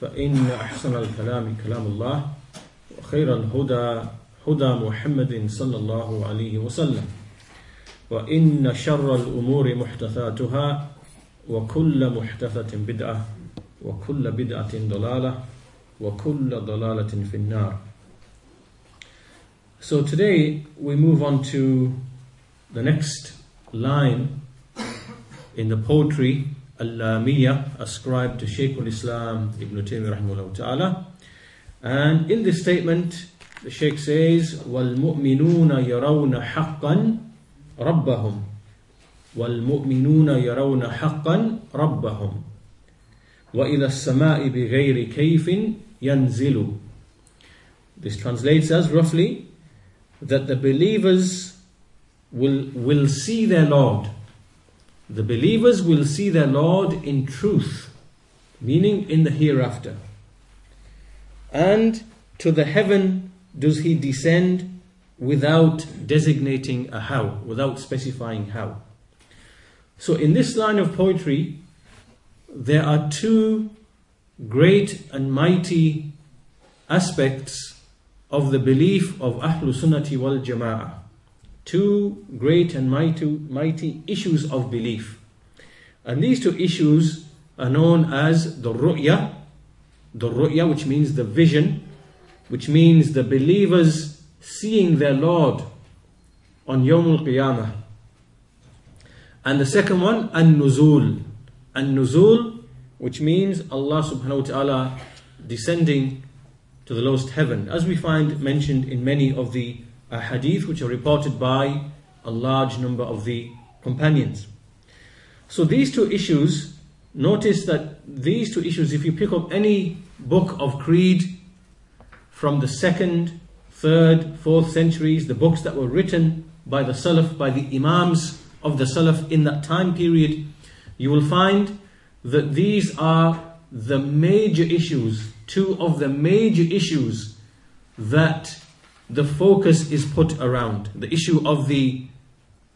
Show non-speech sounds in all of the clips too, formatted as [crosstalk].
فإن أحسن الكلام كلام الله وخير الهدى هدى محمد صلى الله عليه وسلم. وإن شر الأمور محدثاتها وكل محدثة بدعة وكل بدعة ضلالة وكل ضلالة في النار. So today we move on to the next line in the poetry Al-Lamiyya ascribed to Shaykh al-Islam Ibn Taymiyyah rahimahullah ta'ala. And in this statement, the Shaykh says, وَالْمُؤْمِنُونَ يَرَوْنَ حَقًّا رَبَّهُمْ وَالْمُؤْمِنُونَ يَرَوْنَ حَقًّا رَبَّهُمْ وَإِلَى السَّمَاءِ بِغَيْرِ كَيْفٍ يَنزِلُ This translates as roughly that the believers will, will see their Lord the believers will see their Lord in truth, meaning in the hereafter. And to the heaven does he descend without designating a how, without specifying how. So in this line of poetry, there are two great and mighty aspects of the belief of Ahlul Sunnati wal Jama'ah two great and mighty, mighty issues of belief. And these two issues are known as the ru'ya, the ru'ya which means the vision, which means the believers seeing their Lord on Yawmul Qiyamah. And the second one, an-nuzul. An-nuzul, which means Allah subhanahu wa ta'ala descending to the lowest heaven, as we find mentioned in many of the a hadith which are reported by a large number of the companions. So these two issues, notice that these two issues, if you pick up any book of creed from the second, third, fourth centuries, the books that were written by the Salaf, by the Imams of the Salaf in that time period, you will find that these are the major issues, two of the major issues that the focus is put around the issue of the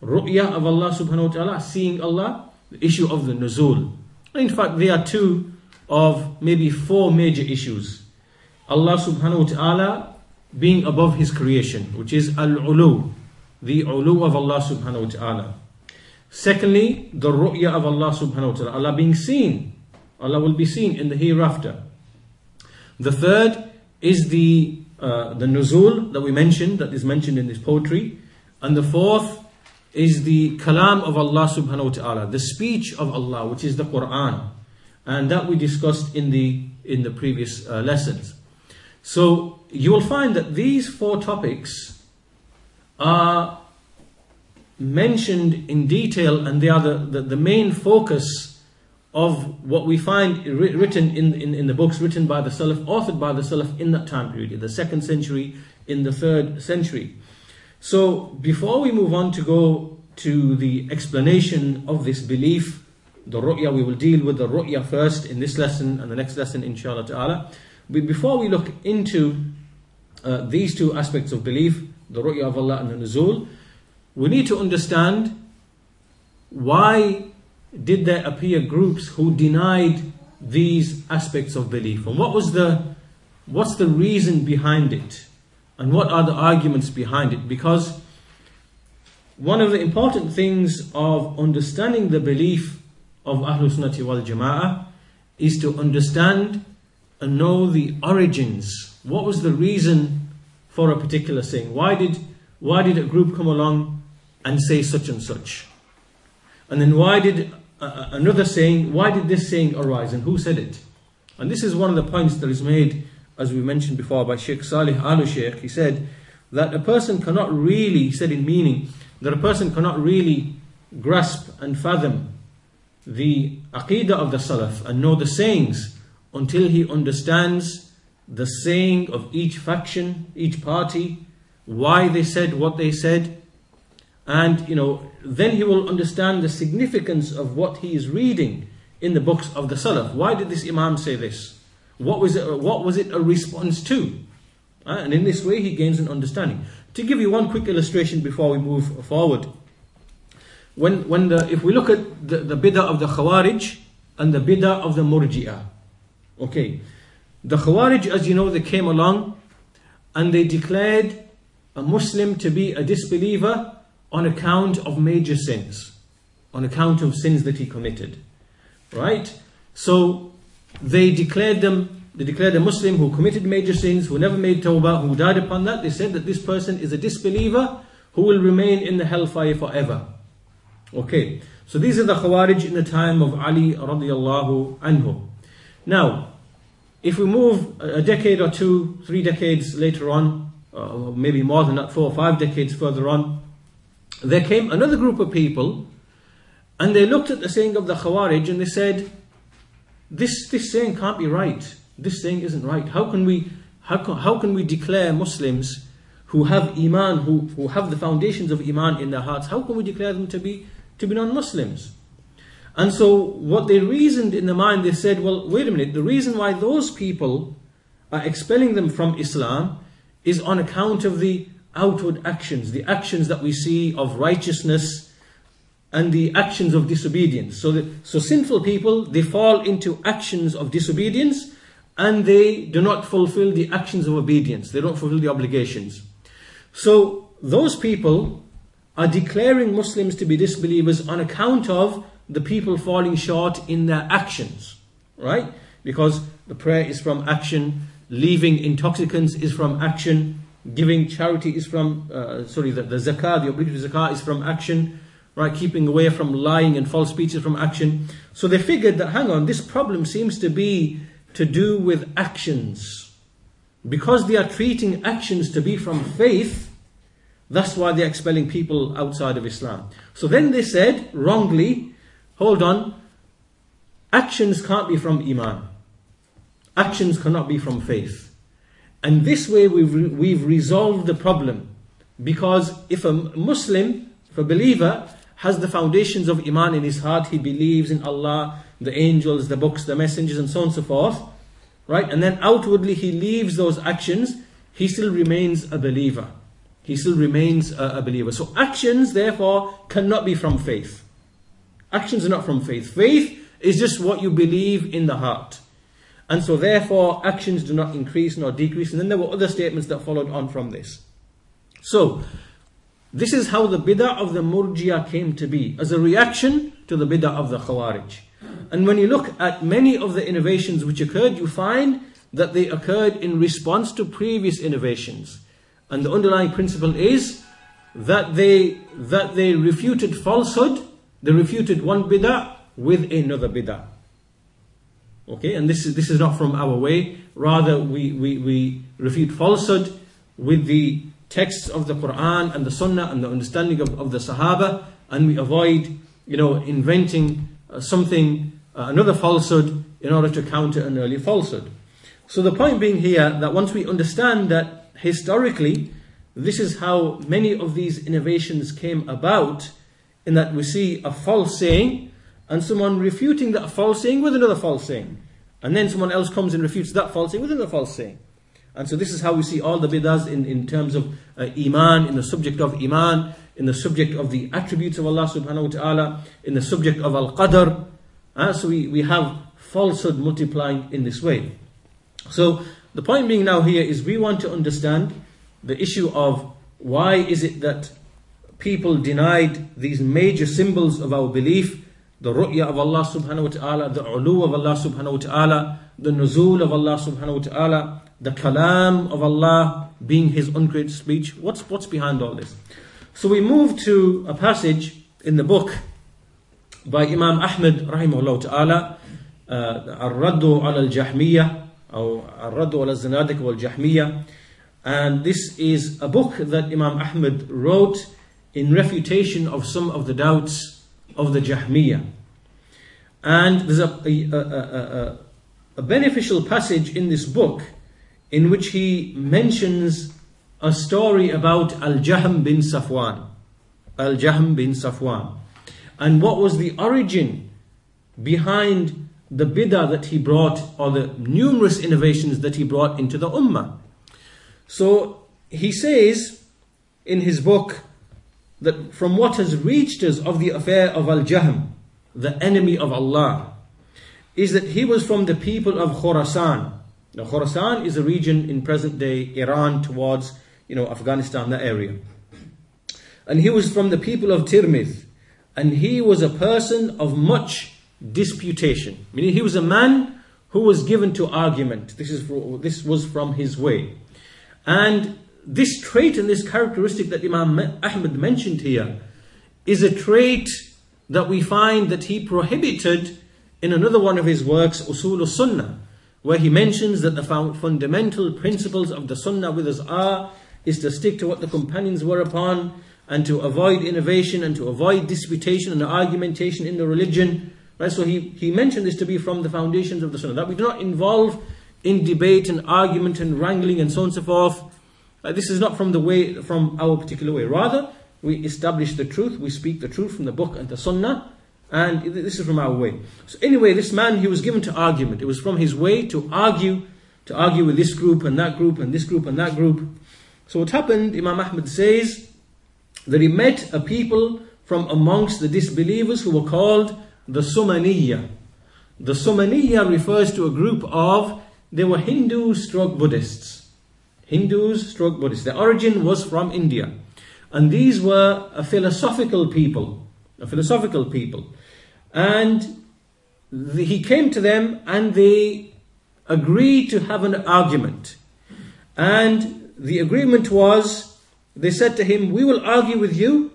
ru'ya of Allah subhanahu wa ta'ala, seeing Allah, the issue of the nuzul. In fact, there are two of maybe four major issues. Allah subhanahu wa ta'ala being above His creation, which is al-ulu, the ulu of Allah subhanahu wa ta'ala. Secondly, the ru'ya of Allah subhanahu wa ta'ala, Allah being seen. Allah will be seen in the hereafter. The third is the uh, the nuzul that we mentioned, that is mentioned in this poetry. And the fourth is the kalam of Allah subhanahu wa ta'ala, the speech of Allah, which is the Quran. And that we discussed in the, in the previous uh, lessons. So you will find that these four topics are mentioned in detail and they are the, the, the main focus of what we find written in, in, in, the books written by the Salaf, authored by the Salaf in that time period, in the second century, in the third century. So, before we move on to go to the explanation of this belief, the ru'ya, we will deal with the ru'ya first in this lesson and the next lesson, inshallah ta'ala. But before we look into uh, these two aspects of belief, the ru'ya of Allah and the nuzul, we need to understand why did there appear groups who denied these aspects of belief? And what was the what's the reason behind it? And what are the arguments behind it? Because one of the important things of understanding the belief of Ahlul Sunnati wal Jama'ah is to understand and know the origins. What was the reason for a particular thing? Why did why did a group come along and say such and such? And then why did uh, another saying, why did this saying arise and who said it? And this is one of the points that is made, as we mentioned before, by Sheikh Salih Al Sheikh. He said that a person cannot really, he said in meaning, that a person cannot really grasp and fathom the aqidah of the Salaf and know the sayings until he understands the saying of each faction, each party, why they said what they said, and you know, then he will understand the significance of what he is reading in the books of the Salaf. Why did this Imam say this? What was it, what was it a response to? Uh, and in this way, he gains an understanding. To give you one quick illustration before we move forward, when, when the, if we look at the, the bid'ah of the Khawarij and the bid'ah of the Murji'ah, okay, the Khawarij, as you know, they came along and they declared a Muslim to be a disbeliever on account of major sins, on account of sins that he committed. Right? So they declared them they declared a Muslim who committed major sins, who never made tawbah, who died upon that, they said that this person is a disbeliever who will remain in the hellfire forever. Okay, so these are the Khawarij in the time of Ali radiallahu anhu. Now, if we move a decade or two, three decades later on, uh, maybe more than that, four or five decades further on, there came another group of people and they looked at the saying of the Khawarij and they said, this, this saying can't be right. This saying isn't right. How can we, how can, how can we declare Muslims who have Iman, who, who have the foundations of Iman in their hearts, how can we declare them to be, to be non-Muslims? And so what they reasoned in the mind, they said, well, wait a minute, the reason why those people are expelling them from Islam is on account of the outward actions, the actions that we see of righteousness and the actions of disobedience. So, that, so sinful people, they fall into actions of disobedience and they do not fulfill the actions of obedience. They don't fulfill the obligations. So those people are declaring Muslims to be disbelievers on account of the people falling short in their actions. Right? Because the prayer is from action, leaving intoxicants is from action, Giving charity is from, uh, sorry, the, the zakah, the obligatory zakah is from action, right? Keeping away from lying and false speech is from action. So they figured that, hang on, this problem seems to be to do with actions. Because they are treating actions to be from faith, that's why they're expelling people outside of Islam. So then they said, wrongly, hold on, actions can't be from Iman. Actions cannot be from faith. And this way we've, we've resolved the problem. Because if a Muslim, if a believer, has the foundations of Iman in his heart, he believes in Allah, the angels, the books, the messengers, and so on and so forth, right? And then outwardly he leaves those actions, he still remains a believer. He still remains a, a believer. So actions, therefore, cannot be from faith. Actions are not from faith. Faith is just what you believe in the heart. And so therefore actions do not increase nor decrease. And then there were other statements that followed on from this. So, this is how the bid'ah of the Murjia came to be, as a reaction to the bid'ah of the Khawarij. And when you look at many of the innovations which occurred, you find that they occurred in response to previous innovations. And the underlying principle is that they, that they refuted falsehood, they refuted one bid'ah with another bid'ah. Okay, and this is this is not from our way. Rather, we, we, we refute falsehood with the texts of the Quran and the Sunnah and the understanding of, of the Sahaba, and we avoid, you know, inventing uh, something, uh, another falsehood in order to counter an earlier falsehood. So the point being here that once we understand that historically, this is how many of these innovations came about, in that we see a false saying and someone refuting that false saying with another false saying. And then someone else comes and refutes that false saying with another false saying. And so this is how we see all the bid'ahs in, in terms of uh, iman, in the subject of iman, in the subject of the attributes of Allah subhanahu wa ta'ala, in the subject of al-qadr. Uh, so we, we have falsehood multiplying in this way. So the point being now here is we want to understand the issue of why is it that people denied these major symbols of our belief the ru'ya of Allah subhanahu wa ta'ala, the ulu of Allah subhanahu wa ta'ala, the nuzul of Allah subhanahu wa ta'ala, the kalam of Allah being His uncreated speech. What's, what's behind all this? So we move to a passage in the book by Imam Ahmad rahimahullah ta'ala, uh, Ar-Raddu ala al-Jahmiyyah, or Ar-Raddu ala al-Zanadik wal-Jahmiyyah. And this is a book that Imam Ahmad wrote in refutation of some of the doubts of the Jahmiyyah. And there's a, a, a, a beneficial passage in this book in which he mentions a story about Al-Jahm bin Safwan. Al-Jahm bin Safwan. And what was the origin behind the bid'ah that he brought or the numerous innovations that he brought into the ummah. So he says in his book that from what has reached us of the affair of Al-Jahm, the enemy of Allah, is that he was from the people of Khorasan. Now Khorasan is a region in present day Iran towards you know Afghanistan, that area. And he was from the people of Tirmidh. And he was a person of much disputation. Meaning he was a man who was given to argument. This, is, this was from his way. And this trait and this characteristic that Imam Ahmad mentioned here is a trait that we find that he prohibited in another one of his works, Usul Sunnah, where he mentions that the fundamental principles of the Sunnah with us are is to stick to what the companions were upon and to avoid innovation and to avoid disputation and argumentation in the religion. Right? So he, he mentioned this to be from the foundations of the Sunnah, that we do not involve in debate and argument and wrangling and so on and so forth. Uh, this is not from the way, from our particular way. Rather, we establish the truth, we speak the truth from the book and the Sunnah, and this is from our way. So anyway, this man, he was given to argument. It was from his way to argue, to argue with this group and that group and this group and that group. So what happened, Imam Ahmad says, that he met a people from amongst the disbelievers who were called the Sumaniya. The Sumaniya refers to a group of, they were Hindu stroke Buddhists. Hindus stroke Buddhists. Their origin was from India. And these were a philosophical people. A philosophical people. And the, he came to them and they agreed to have an argument. And the agreement was they said to him, We will argue with you,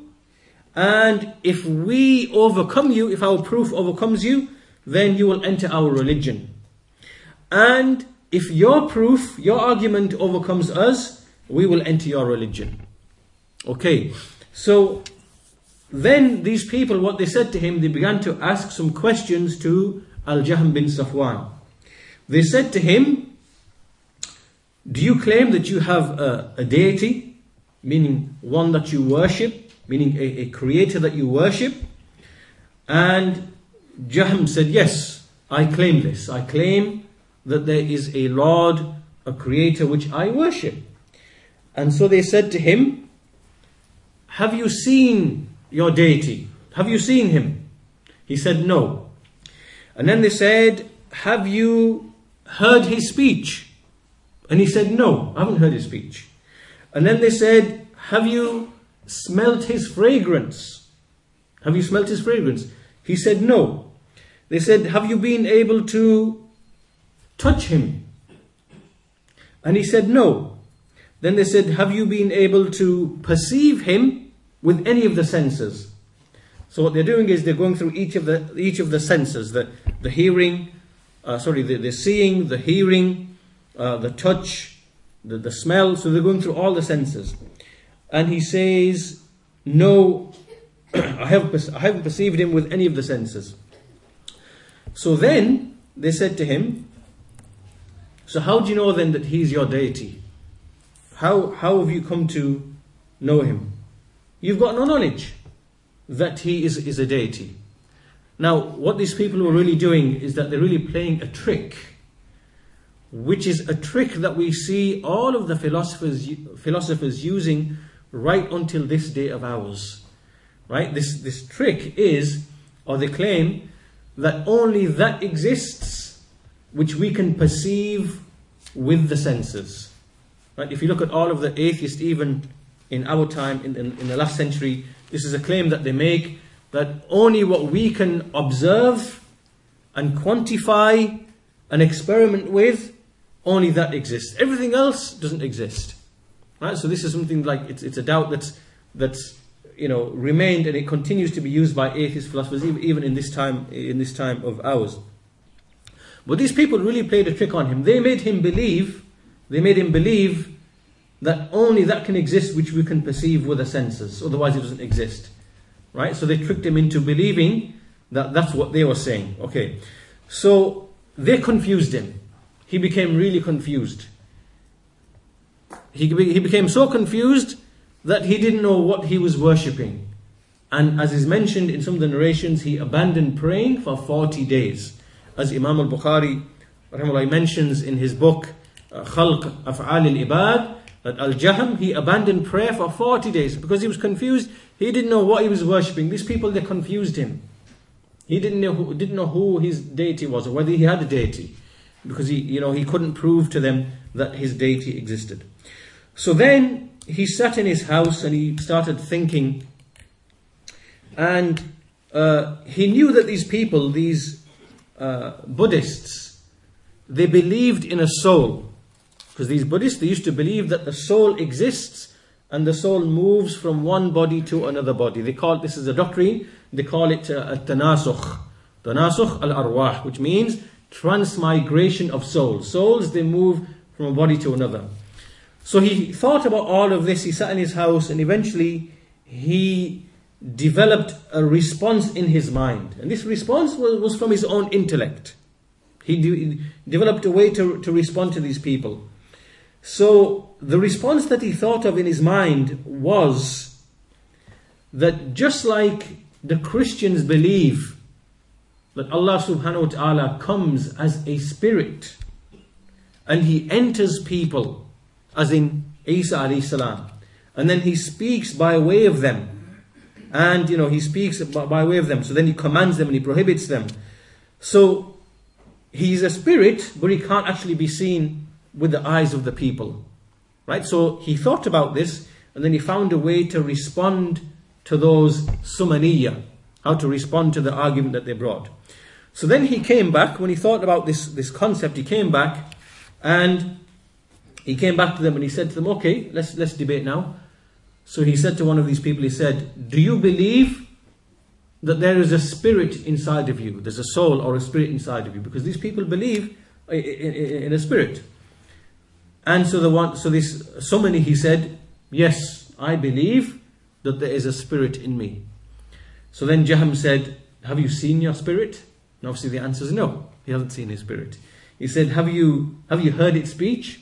and if we overcome you, if our proof overcomes you, then you will enter our religion. And if your proof, your argument overcomes us, we will enter your religion. Okay, so then these people, what they said to him, they began to ask some questions to Al Jahm bin Safwan. They said to him, Do you claim that you have a, a deity? meaning one that you worship, meaning a, a creator that you worship. And Jahm said, Yes, I claim this. I claim that there is a Lord, a creator which I worship. And so they said to him, Have you seen your deity? Have you seen him? He said, No. And then they said, Have you heard his speech? And he said, No, I haven't heard his speech. And then they said, Have you smelt his fragrance? Have you smelt his fragrance? He said, No. They said, Have you been able to touch him? And he said, No. Then they said, Have you been able to perceive him with any of the senses? So what they're doing is they're going through each of the each of the senses, the the hearing, uh, sorry, the, the seeing, the hearing, uh, the touch, the, the smell. So they're going through all the senses. And he says, No, [clears throat] I, have, I haven't perceived him with any of the senses. So then they said to him, So how do you know then that he's your deity? How, how have you come to know him? You've got no knowledge that he is, is a deity. Now, what these people were really doing is that they're really playing a trick which is a trick that we see all of the philosophers philosophers using right until this day of ours. Right? This this trick is, or they claim, that only that exists which we can perceive with the senses. Right? If you look at all of the atheists, even in our time, in, in, in the last century, this is a claim that they make that only what we can observe and quantify and experiment with only that exists. Everything else doesn't exist. Right? So this is something like it's, it's a doubt that's that's you know remained and it continues to be used by atheist philosophers even in this time in this time of ours. But these people really played a trick on him. They made him believe, they made him believe that only that can exist which we can perceive with the senses, otherwise it doesn't exist. Right? So they tricked him into believing that that's what they were saying. Okay. So they confused him. He became really confused. He, he became so confused that he didn't know what he was worshipping. And as is mentioned in some of the narrations, he abandoned praying for 40 days. As Imam al Bukhari mentions in his book, uh, Khalq Af'al al Ibad, that Al Jahm, he abandoned prayer for 40 days because he was confused. He didn't know what he was worshipping. These people, they confused him. He didn't know who, didn't know who his deity was or whether he had a deity because he, you know, he couldn't prove to them that his deity existed. So then he sat in his house and he started thinking, and uh, he knew that these people, these uh, Buddhists, they believed in a soul. Because these Buddhists, they used to believe that the soul exists and the soul moves from one body to another body. They call this is a doctrine, they call it uh, tanasukh. Tanasukh al-arwah, which means transmigration of souls. Souls, they move from a body to another. So he thought about all of this, he sat in his house and eventually he developed a response in his mind. And this response was, was from his own intellect. He de- developed a way to, to respond to these people. So the response that he thought of in his mind was that just like the Christians believe that Allah subhanahu wa ta'ala comes as a spirit and he enters people, as in Isa alayhi salam, and then he speaks by way of them. And you know, he speaks by way of them, so then he commands them and he prohibits them. So he's a spirit, but he can't actually be seen with the eyes of the people. Right? So he thought about this and then he found a way to respond to those sumaniya, how to respond to the argument that they brought. So then he came back, when he thought about this, this concept, he came back and he came back to them and he said to them, okay, let's, let's debate now. So he said to one of these people, he said, do you believe that there is a spirit inside of you? There's a soul or a spirit inside of you? Because these people believe in a spirit. And so the one, so this, Sumani, he said, yes, I believe that there is a spirit in me. So then Jaham said, have you seen your spirit? And obviously the answer is no. He hasn't seen his spirit. He said, have you, have you heard its speech?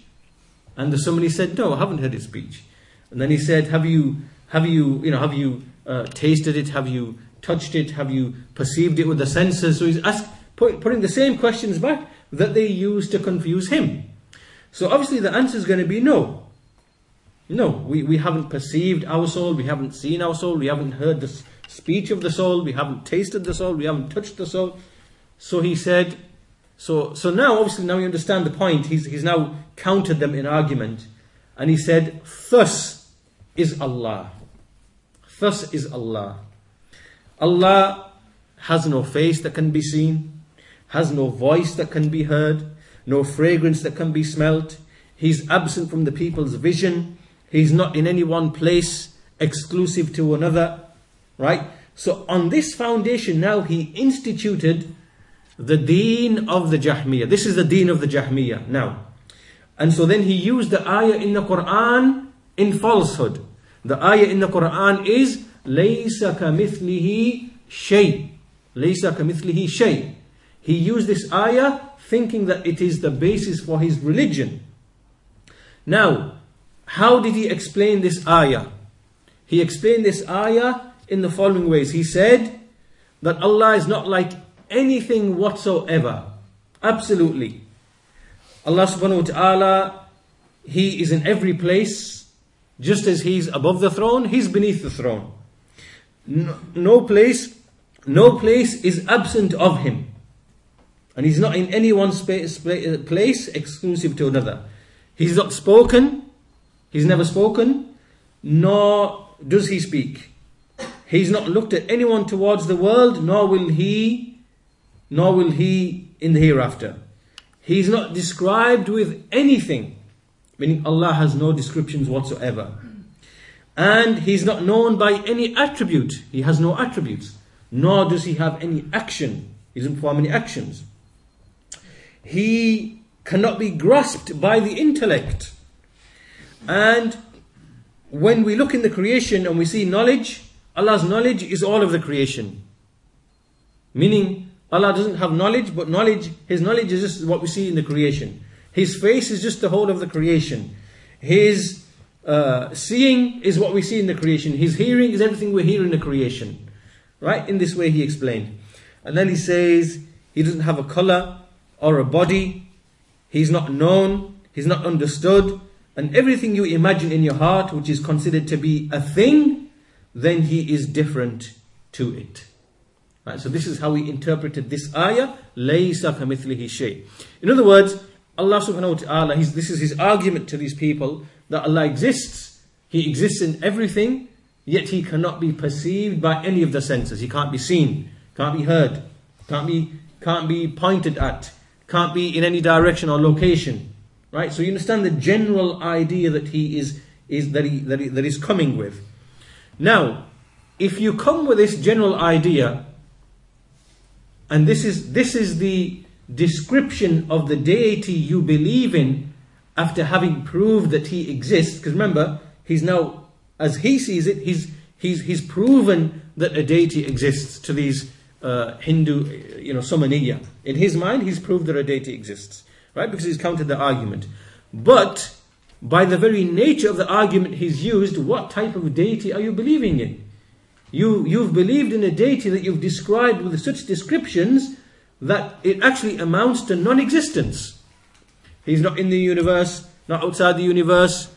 And the somebody said, no, I haven't heard its speech. And then he said, have you, have you, you know, have you uh, tasted it? Have you touched it? Have you perceived it with the senses? So he's asked, put, putting the same questions back that they used to confuse him. So obviously the answer is going to be no. No, we, we haven't perceived our soul, we haven't seen our soul, we haven't heard the speech of the soul, we haven't tasted the soul, we haven't touched the soul. So he said, so, so now obviously now we understand the point. He's, he's now countered them in argument. And he said, thus is Allah. Thus is Allah. Allah has no face that can be seen, has no voice that can be heard, no fragrance that can be smelt. He's absent from the people's vision. He's not in any one place exclusive to another. Right? So on this foundation now he instituted the deen of the Jahmiyyah. This is the deen of the Jahmiyyah now. And so then he used the ayah in the Quran in falsehood. The ayah in the Quran is لَيْسَ كَمِثْلِهِ شَيْءٍ لَيْسَ كَمِثْلِهِ شَيْءٍ He used this ayah thinking that it is the basis for his religion. Now, how did he explain this ayah? He explained this ayah in the following ways. He said that Allah is not like anything whatsoever. Absolutely. Allah subhanahu wa ta'ala, He is in every place. Just as He's above the throne, He's beneath the throne. No, no place, no place is absent of Him. And he's not in any one space, place exclusive to another. He's not spoken, he's never spoken, nor does he speak. He's not looked at anyone towards the world, nor will he, nor will he in the hereafter. He's not described with anything, meaning Allah has no descriptions whatsoever. And he's not known by any attribute. He has no attributes. Nor does he have any action. He doesn't perform any actions he cannot be grasped by the intellect. And when we look in the creation and we see knowledge, Allah's knowledge is all of the creation. Meaning, Allah doesn't have knowledge, but knowledge, His knowledge is just what we see in the creation. His face is just the whole of the creation. His uh, seeing is what we see in the creation. His hearing is everything we hear in the creation. Right? In this way he explained. And then he says, He doesn't have a color or a body. He's not known. He's not understood. And everything you imagine in your heart, which is considered to be a thing, then he is different to it. Right, so this is how we interpreted this ayah, لَيْسَ كَمِثْلِهِ شَيْءٍ. In other words, Allah subhanahu wa ta'ala, this is his argument to these people, that Allah exists. He exists in everything, yet he cannot be perceived by any of the senses. He can't be seen, can't be heard, can't be, can't be pointed at, can't be in any direction or location. Right? So you understand the general idea that he is, is that he, that he, that he's coming with. Now, if you come with this general idea, and this is this is the description of the deity you believe in after having proved that he exists, because remember, he's now, as he sees it, he's he's he's proven that a deity exists to these uh, Hindu, you know, Samaniya. In his mind, he's proved that a deity exists, right? Because he's countered the argument. But by the very nature of the argument he's used, what type of deity are you believing in? You, you've believed in a deity that you've described with such descriptions that it actually amounts to non existence. He's not in the universe, not outside the universe.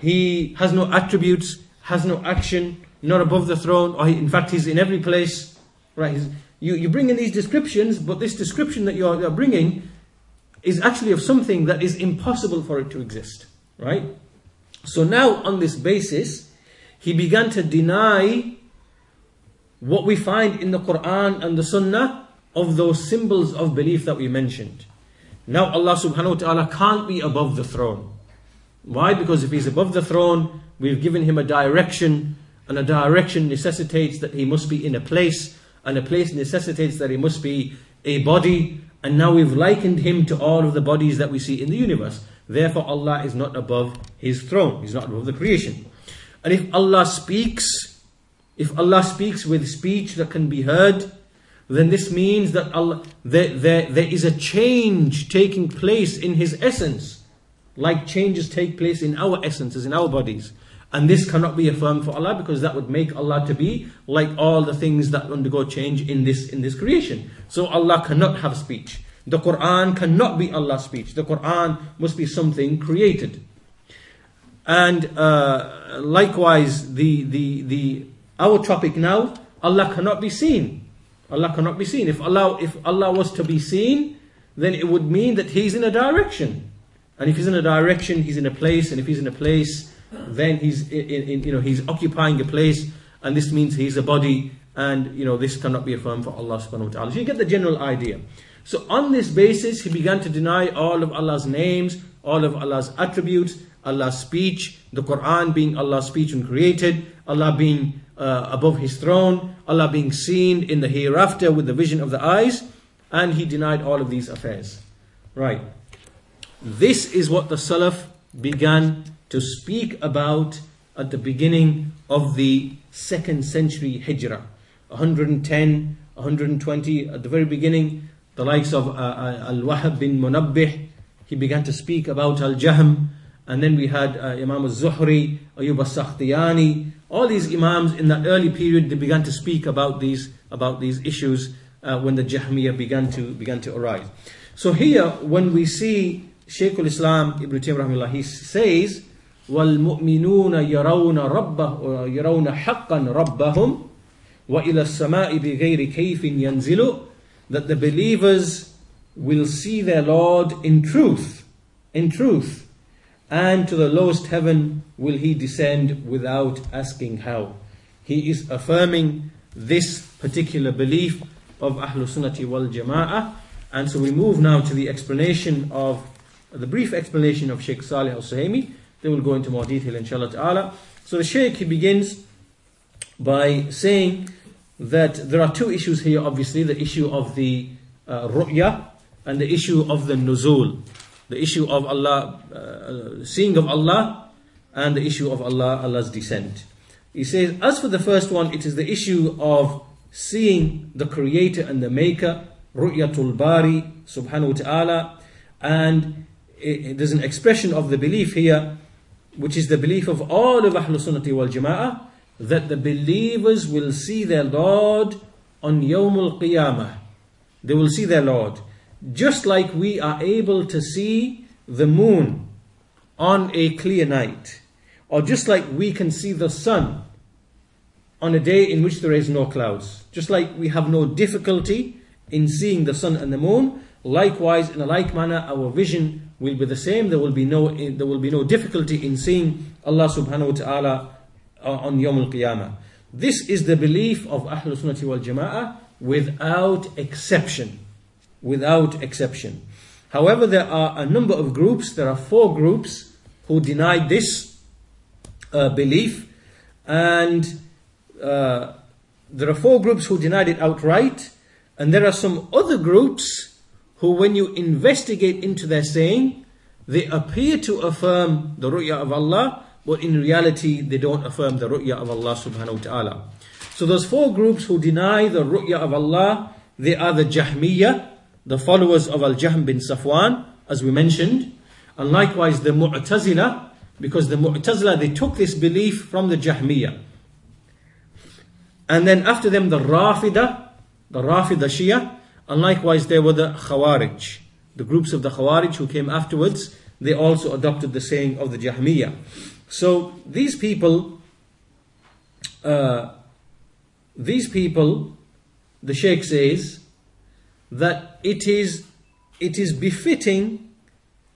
He has no attributes, has no action, not above the throne, or he, in fact, he's in every place. Right? you, you bring in these descriptions, but this description that you're, you're bringing is actually of something that is impossible for it to exist. Right? So now, on this basis, he began to deny what we find in the Quran and the Sunnah of those symbols of belief that we mentioned. Now Allah subhanahu wa ta'ala can't be above the throne. Why? Because if He's above the throne, we've given Him a direction, and a direction necessitates that He must be in a place, and a place necessitates that He must be a body, and now we've likened Him to all of the bodies that we see in the universe. Therefore, Allah is not above His throne, He's not above the creation. And if Allah speaks, if Allah speaks with speech that can be heard, then this means that Allah, there, there, there is a change taking place in His essence, like changes take place in our essences, in our bodies. And this cannot be affirmed for Allah because that would make Allah to be like all the things that undergo change in this in this creation. So Allah cannot have speech. The Quran cannot be Allah's speech. The Quran must be something created. And uh, likewise, the the the our topic now, Allah cannot be seen. Allah cannot be seen. If Allah, if Allah was to be seen, then it would mean that He's in a direction. And if He's in a direction, He's in a place. And if He's in a place, then He's in, in, you know He's occupying a place, and this means He's a body. And you know this cannot be affirmed for Allah Subhanahu wa Taala. So you get the general idea. So on this basis, he began to deny all of Allah's names, all of Allah's attributes, Allah's speech, the Quran being Allah's speech and created, Allah being uh, above his throne, Allah being seen in the hereafter with the vision of the eyes, and he denied all of these affairs. Right. This is what the Salaf began to speak about at the beginning of the second century Hijrah. 110, 120, at the very beginning, the likes of uh, uh, Al Wahab bin Munabbih, he began to speak about Al Jahm, and then we had uh, Imam al Zuhri, Ayub al Sakhtiyani, all these imams in that early period, they began to speak about these, about these issues uh, when the Jahmiyyah began to, began to arise. So here, when we see Shaykh al-Islam Ibn Taymiyyah he says, وَالْمُؤْمِنُونَ يَرَوْنَ رَبَّهُ يَرَوْنَ حَقًّا رَبَّهُمْ وَإِلَى السَّمَاءِ بِغَيْرِ كَيْفٍ يَنزِلُ That the believers will see their Lord in truth, in truth, and to the lowest heaven will he descend without asking how. He is affirming this particular belief of Ahlul Sunnati wal Jama'ah. And so we move now to the explanation of the brief explanation of Sheikh Salih al Suhaimi. Then we'll go into more detail, inshallah ta'ala. So the Sheikh he begins by saying that there are two issues here, obviously the issue of the uh, ru'ya and the issue of the nuzul the issue of Allah, uh, seeing of Allah, and the issue of Allah, Allah's descent. He says, as for the first one, it is the issue of seeing the creator and the maker, ru'yatul bari, subhanahu wa ta'ala, and it, there's an expression of the belief here, which is the belief of all of Ahlul Sunnati wal Jama'ah, that the believers will see their Lord on Yawmul Qiyamah. They will see their Lord. Just like we are able to see the moon on a clear night, or just like we can see the sun on a day in which there is no clouds, just like we have no difficulty in seeing the sun and the moon, likewise, in a like manner, our vision will be the same. There will be no, there will be no difficulty in seeing Allah subhanahu wa ta'ala uh, on Yom al Qiyamah. This is the belief of Ahlul Sunnati wal Jama'ah without exception. Without exception. However, there are a number of groups, there are four groups who denied this uh, belief, and uh, there are four groups who denied it outright, and there are some other groups who, when you investigate into their saying, they appear to affirm the ru'ya of Allah, but in reality they don't affirm the ru'ya of Allah subhanahu wa ta'ala. So those four groups who deny the ru'ya of Allah, they are the Jahmiyyah, the followers of Al-Jahm bin Safwan, as we mentioned, and likewise the Mu'tazila, because the Mu'tazila, they took this belief from the Jahmiyyah. And then after them the Rafida, the Rafida Shia, and likewise there were the Khawarij. The groups of the Khawarij who came afterwards, they also adopted the saying of the Jahmiyyah. So these people, uh, these people, the Sheikh says, that it is, it is befitting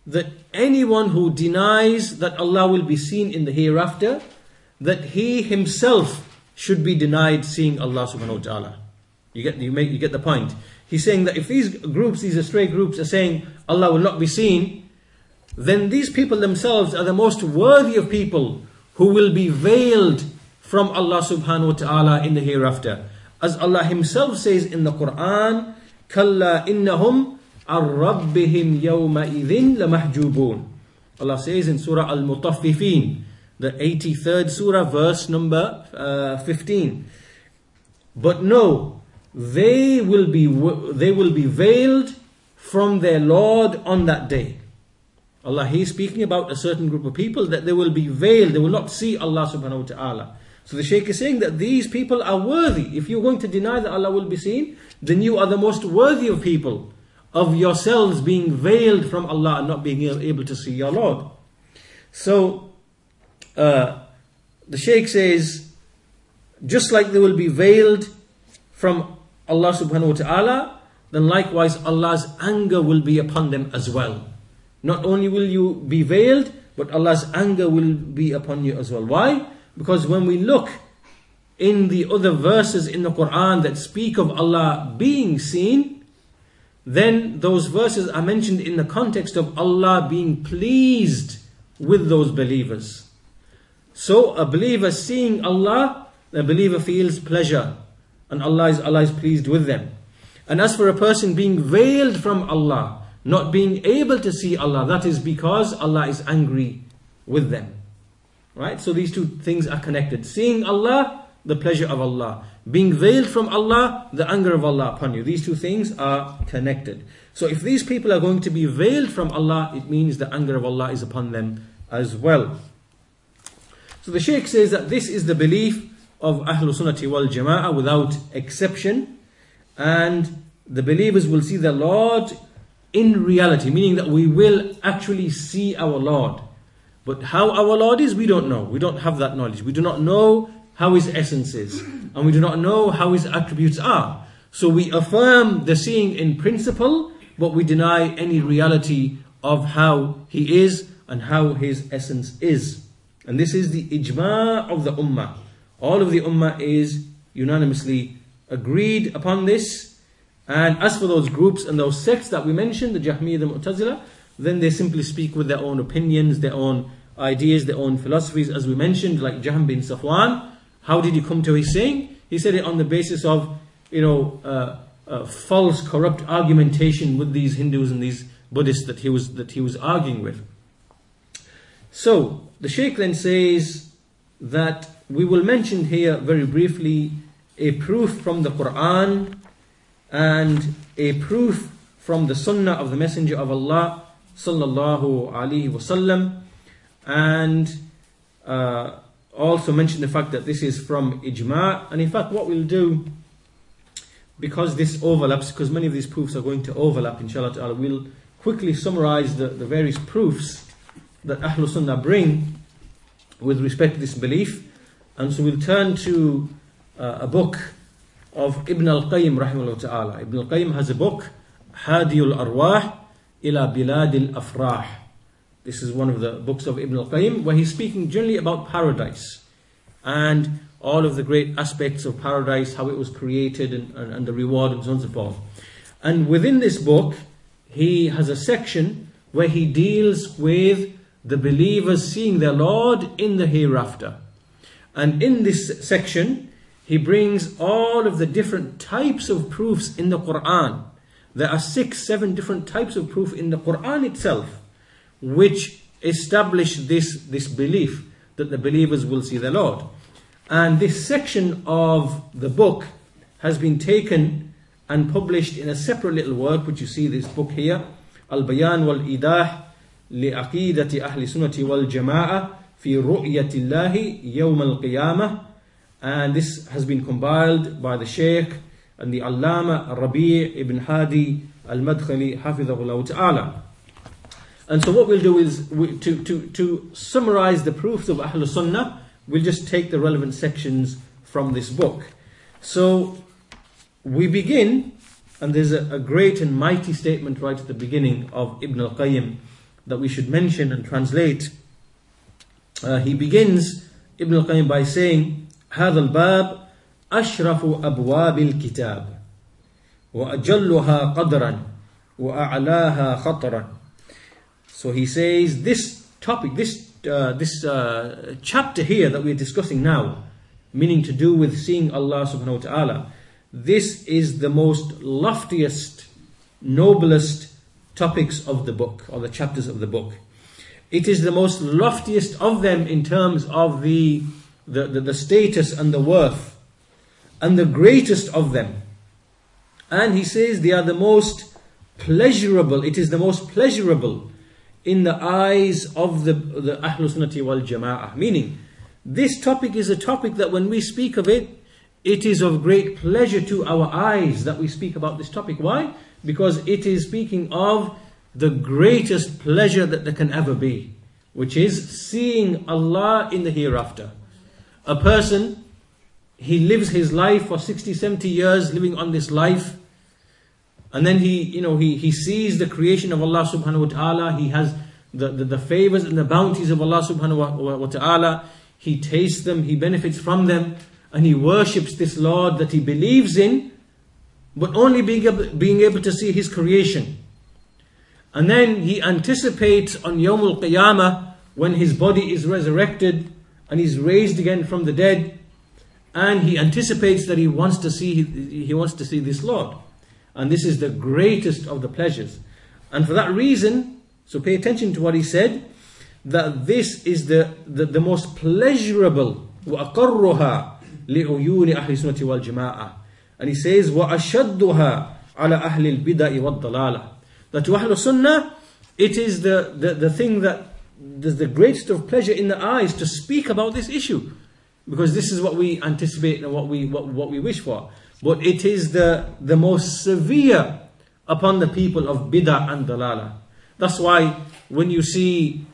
that anyone who denies that Allah will be seen in the hereafter, that he himself should be denied seeing Allah subhanahu wa ta'ala. You get, you, make, you get the point. He's saying that if these groups, these astray groups, are saying Allah will not be seen, then these people themselves are the most worthy of people who will be veiled from Allah subhanahu wa ta'ala in the hereafter. As Allah Himself says in the Quran, كلا إنهم ar-rabbihim yawma'idhin. Allah says in Surah Al-Mutaffifin, the 83rd Surah, verse number uh, 15. But no, they will be they will be veiled from their Lord on that day. Allah, He's speaking about a certain group of people that they will be veiled, they will not see Allah subhanahu wa ta'ala. So the Shaykh is saying that these people are worthy. If you're going to deny that Allah will be seen, then you are the most worthy of people of yourselves being veiled from Allah and not being able to see your Lord. So, uh, the Shaykh says, just like they will be veiled from Allah subhanahu wa ta'ala, then likewise Allah's anger will be upon them as well. Not only will you be veiled, but Allah's anger will be upon you as well. Why? Because when we look in the other verses in the Quran that speak of Allah being seen, then those verses are mentioned in the context of Allah being pleased with those believers. So a believer seeing Allah, the believer feels pleasure and Allah is, Allah is pleased with them. And as for a person being veiled from Allah, not being able to see Allah, that is because Allah is angry with them. Right? So these two things are connected. Seeing Allah, the pleasure of Allah. Being veiled from Allah, the anger of Allah upon you. These two things are connected. So if these people are going to be veiled from Allah, it means the anger of Allah is upon them as well. So the Shaykh says that this is the belief of Ahlul Sunnati wal Jama'ah without exception. And the believers will see the Lord in reality, meaning that we will actually see our Lord. But how our Lord is, we don't know. We don't have that knowledge. We do not know how His essence is. And we do not know how His attributes are. So we affirm the seeing in principle, but we deny any reality of how He is and how His essence is. And this is the ijma of the ummah. All of the ummah is unanimously agreed upon this. And as for those groups and those sects that we mentioned, the Jahmiyyah, the Mu'tazila, then they simply speak with their own opinions, their own ideas, their own philosophies, as we mentioned, like Jahm bin Safwan. How did he come to his saying? He said it on the basis of, you know, uh, uh, false, corrupt argumentation with these Hindus and these Buddhists that he was that he was arguing with. So the Sheikh then says that we will mention here very briefly a proof from the Quran and a proof from the Sunnah of the Messenger of Allah sallallahu alaihi wasallam, and uh, also mention the fact that this is from ijma. And in fact, what we'll do, because this overlaps, because many of these proofs are going to overlap, inshallah ta'ala, we'll quickly summarize the, the various proofs that Ahlul Sunnah bring with respect to this belief. And so we'll turn to uh, a book of Ibn al-Qayyim rahimahullah ta'ala. Ibn al-Qayyim has a book, Hadiyul Arwah ila Bilad al-Afrah. This is one of the books of Ibn al-Qayyim where he's speaking generally about paradise and all of the great aspects of paradise, how it was created and, and, and the reward and so on and so forth. And within this book, he has a section where he deals with the believers seeing their Lord in the hereafter. And in this section, he brings all of the different types of proofs in the Quran. There are six, seven different types of proof in the Quran itself, which establish this, this belief that the believers will see the Lord. And this section of the book has been taken and published in a separate little work, which you see this book here, Al Bayan wal Idah لعقيدة أهل السنة والجماعة في رؤية الله يوم القيامة and this has been compiled by the Sheikh and the Allama Rabi' ibn Hadi al-Madkhali hafidhahullah ta'ala and so what we'll do is we, to, to, to summarize the proofs of Ahlul Sunnah we'll just take the relevant sections from this book so we begin and there's a, a great and mighty statement right at the beginning of Ibn al-Qayyim that we should mention and translate. Uh, he begins Ibn al-Qayyim by saying, هذا الباب أشرف أبواب الكتاب وأجلها قدرا وأعلاها خطرا. so he says this topic, this uh, this uh, chapter here that we're discussing now, meaning to do with seeing Allah subhanahu wa ta'ala, this is the most loftiest, noblest topics of the book or the chapters of the book. It is the most loftiest of them in terms of the, the, the, the status and the worth, and the greatest of them. And he says they are the most pleasurable, it is the most pleasurable in the eyes of the, the Ahlul Sunnati wal Jama'ah. Meaning, this topic is a topic that when we speak of it, it is of great pleasure to our eyes that we speak about this topic. Why? because it is speaking of the greatest pleasure that there can ever be, which is seeing Allah in the hereafter. A person, he lives his life for 60, 70 years living on this life, and then he, you know, he, he sees the creation of Allah subhanahu wa ta'ala, he has the, the, the favors and the bounties of Allah subhanahu wa, ta'ala, he tastes them, he benefits from them, and he worships this Lord that he believes in, but only being able, being able to see his creation. And then he anticipates on Yawmul Qiyamah when his body is resurrected and he's raised again from the dead. And he anticipates that he wants to see he wants to see this Lord. And this is the greatest of the pleasures. And for that reason, so pay attention to what he said, that this is the, the, the most pleasurable وأقرها لعيون أهل السنة والجماعة and he says, وَأَشَدُّهَا عَلَى أَهْلِ الْبِدَإِ وَالضَّلَالَةِ That to Ahlul Sunnah, it is the, the, the thing that there's the greatest of pleasure in the eyes to speak about this issue. Because this is what we anticipate and what we, what, what we wish for. but it is the, the most severe upon the people of bid'ah and dalala. That's why when you see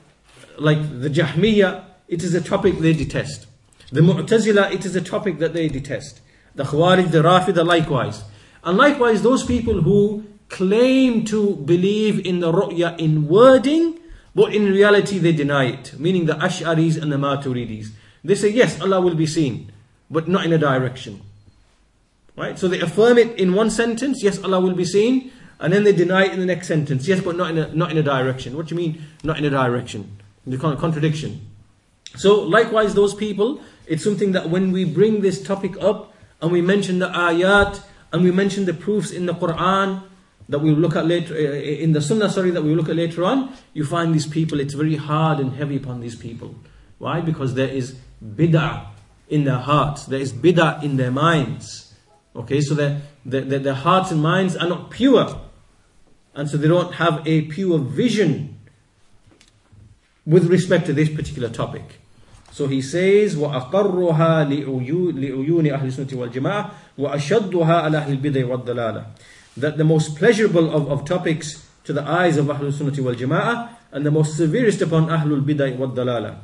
like the Jahmiyyah, it is a topic they detest. The Mu'tazila, it is a topic that they detest. The Khawarij, the Rafida likewise. And likewise those people who claim to believe in the ru'ya in wording, but in reality they deny it. Meaning the Ash'aris and the Maturidis. They say, yes, Allah will be seen, but not in a direction. Right? So they affirm it in one sentence, yes, Allah will be seen, and then they deny it in the next sentence, yes, but not in a, not in a direction. What do you mean, not in a direction? The contradiction. So likewise, those people, it's something that when we bring this topic up, and we mention the ayat, and we mention the proofs in the Quran that we look at later, uh, in the Sunnah, sorry, that we look at later on, you find these people, it's very hard and heavy upon these people. Why? Because there is bid'ah in their hearts. There is bid'ah in their minds. Okay, so their, their, their hearts and minds are not pure. And so they don't have a pure vision with respect to this particular topic. So he says, وَأَقَرُّهَا لِعُيُونِ أَهْلِ السُنَّةِ وَالْجَمَاعَةِ وَأَشَدُّهَا عَلَى أَهْلِ الْبِدَيْ وَالضَّلَالَةِ That the most pleasurable of, of topics to the eyes of Ahlul Sunnati wal Jama'ah and the most severest upon Ahlul Bid'ah wal Dalala.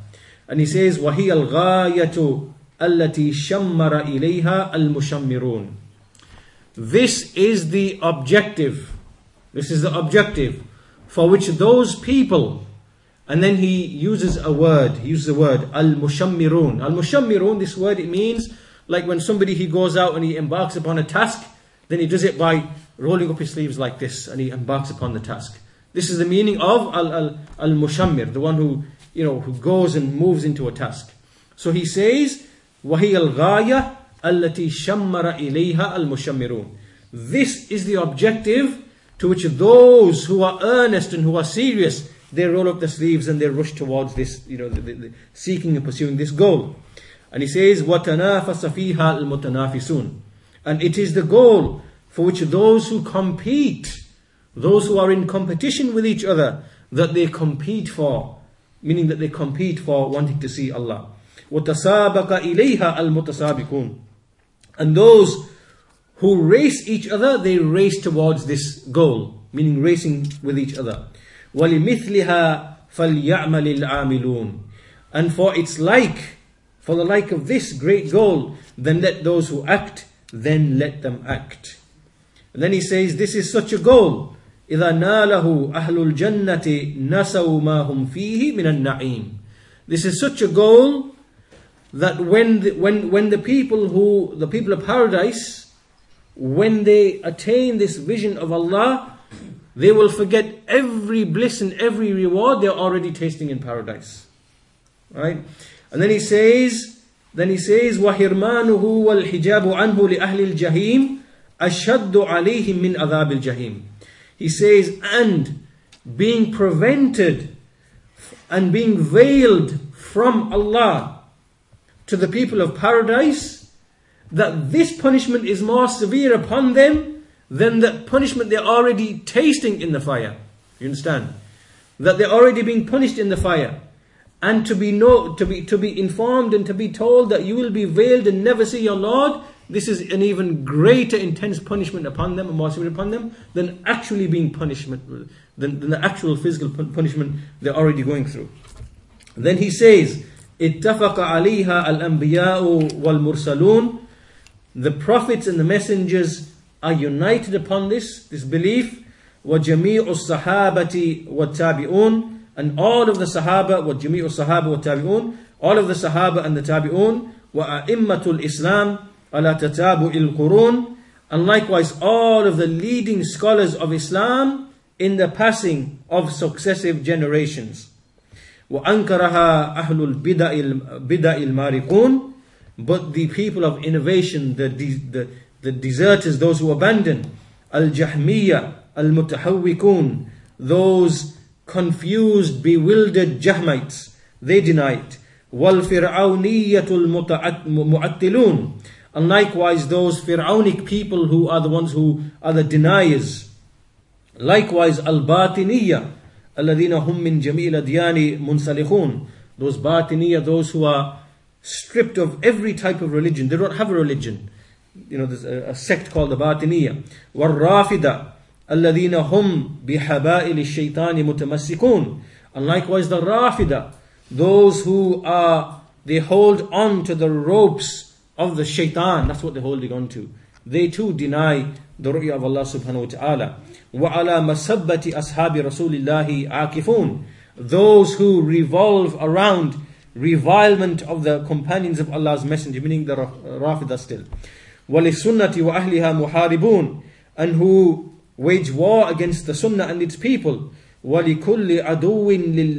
And he says, وَهِيَ الْغَايَةُ الَّتِي شَمَّرَ إِلَيْهَا الْمُشَمِّرُونَ this is the objective. This is the objective for which those people, and then he uses a word, he uses the word al mushammirun. Al mushammirun, this word, it means like when somebody he goes out and he embarks upon a task, then he does it by rolling up his sleeves like this and he embarks upon the task. This is the meaning of al al al mushammir, the one who you know who goes and moves into a task. So he says, Wahi al ghaya الَّتِي شَمَّرَ إِلَيْهَا الْمُشَمِّرُونَ This is the objective to which those who are earnest and who are serious they roll up their sleeves and they rush towards this, you know, the, the, the, seeking and pursuing this goal. And he says, وَتَنَافَسَ فِيهَا الْمُتَنَافِسُونَ And it is the goal for which those who compete, those who are in competition with each other, that they compete for, meaning that they compete for wanting to see Allah. وَتَسَابَقَ إِلَيْهَا الْمُتَسَابِقُونَ And those who race each other, they race towards this goal, meaning racing with each other. وَلِمِثْلِهَا فَلْيَعْمَلِ الْعَامِلُونَ And for its like, for the like of this great goal, then let those who act, then let them act. And then he says, this is such a goal. إِذَا نَالَهُ أَهْلُ الْجَنَّةِ نَسَوْا مَا هُمْ فِيهِ مِنَ النَّعِيمِ This is such a goal that when the, when, when the people who, the people of paradise, when they attain this vision of Allah, they will forget every bliss and every reward they're already tasting in paradise. Right? And then he says, then he says, وَحِرْمَانُهُ وَالْحِجَابُ عَنْهُ لِأَهْلِ الْجَحِيمِ أَشَدُّ عَلَيْهِمْ مِنْ عَذَابِ الْجَحِيمِ He says, and being prevented and being veiled from Allah to the people of paradise, that this punishment is more severe upon them than the punishment they're already tasting in the fire. You understand? That they're already being punished in the fire. And to be know, to be to be informed and to be told that you will be veiled and never see your Lord, this is an even greater intense punishment upon them and more severe upon them than actually being punishment than, than the actual physical punishment they're already going through. Then he says, اتفق عليها الأنبياء والمرسلون The prophets and the messengers are united upon this, this belief. وَجَمِيعُ الصَّحَابَةِ وَالتَّابِعُونَ And all of the Sahaba, وَجَمِيعُ الصَّحَابَ وَالتَّابِعُونَ All of the Sahaba and the Tabi'un, وَأَئِمَّةُ الْإِسْلَامِ عَلَى تَتَابُعِ الْقُرُونَ And likewise all of the leading scholars of Islam in the passing of successive generations. وَأَنْكَرَهَا أَهْلُ الْبِدَعِ الْمَارِقُونَ But the people of innovation, the, the, the deserters, those who abandon, al-jahmiya, al-mutahawwikun, those confused, bewildered Jahmites, they deny it. وَالْفِرْعَوْنِيَّةُ الْمُعَتِّلُونَ And likewise those Fir'aunic people who are the ones who are the deniers. Likewise al-batiniyya, Alladina hum min jamil adyani مُنْسَلِخُونَ Those batiniya, those who are stripped of every type of religion. They don't have a religion. You know, there's a, a sect called the batiniya. وَالْرَّافِدَةَ الَّذِينَ hum بِحَبَائِلِ الشَّيْطَانِ mutamassikun. And likewise the rafida. Those who are, they hold on to the ropes of the shaitan. That's what they're holding on to. They too deny the ru'ya of Allah subhanahu wa ta'ala. وَعَلَى مَسَبَّةِ أَصْحَابِ رَسُولِ اللَّهِ عَاكِفُونَ Those who revolve around revilement of the companions of Allah's messenger, meaning the Rafida still. وَلِسُنَّةِ وَأَهْلِهَا مُحَارِبُونَ And who wage war against the Sunnah and its people. وَلِكُلِّ عَدُوٍ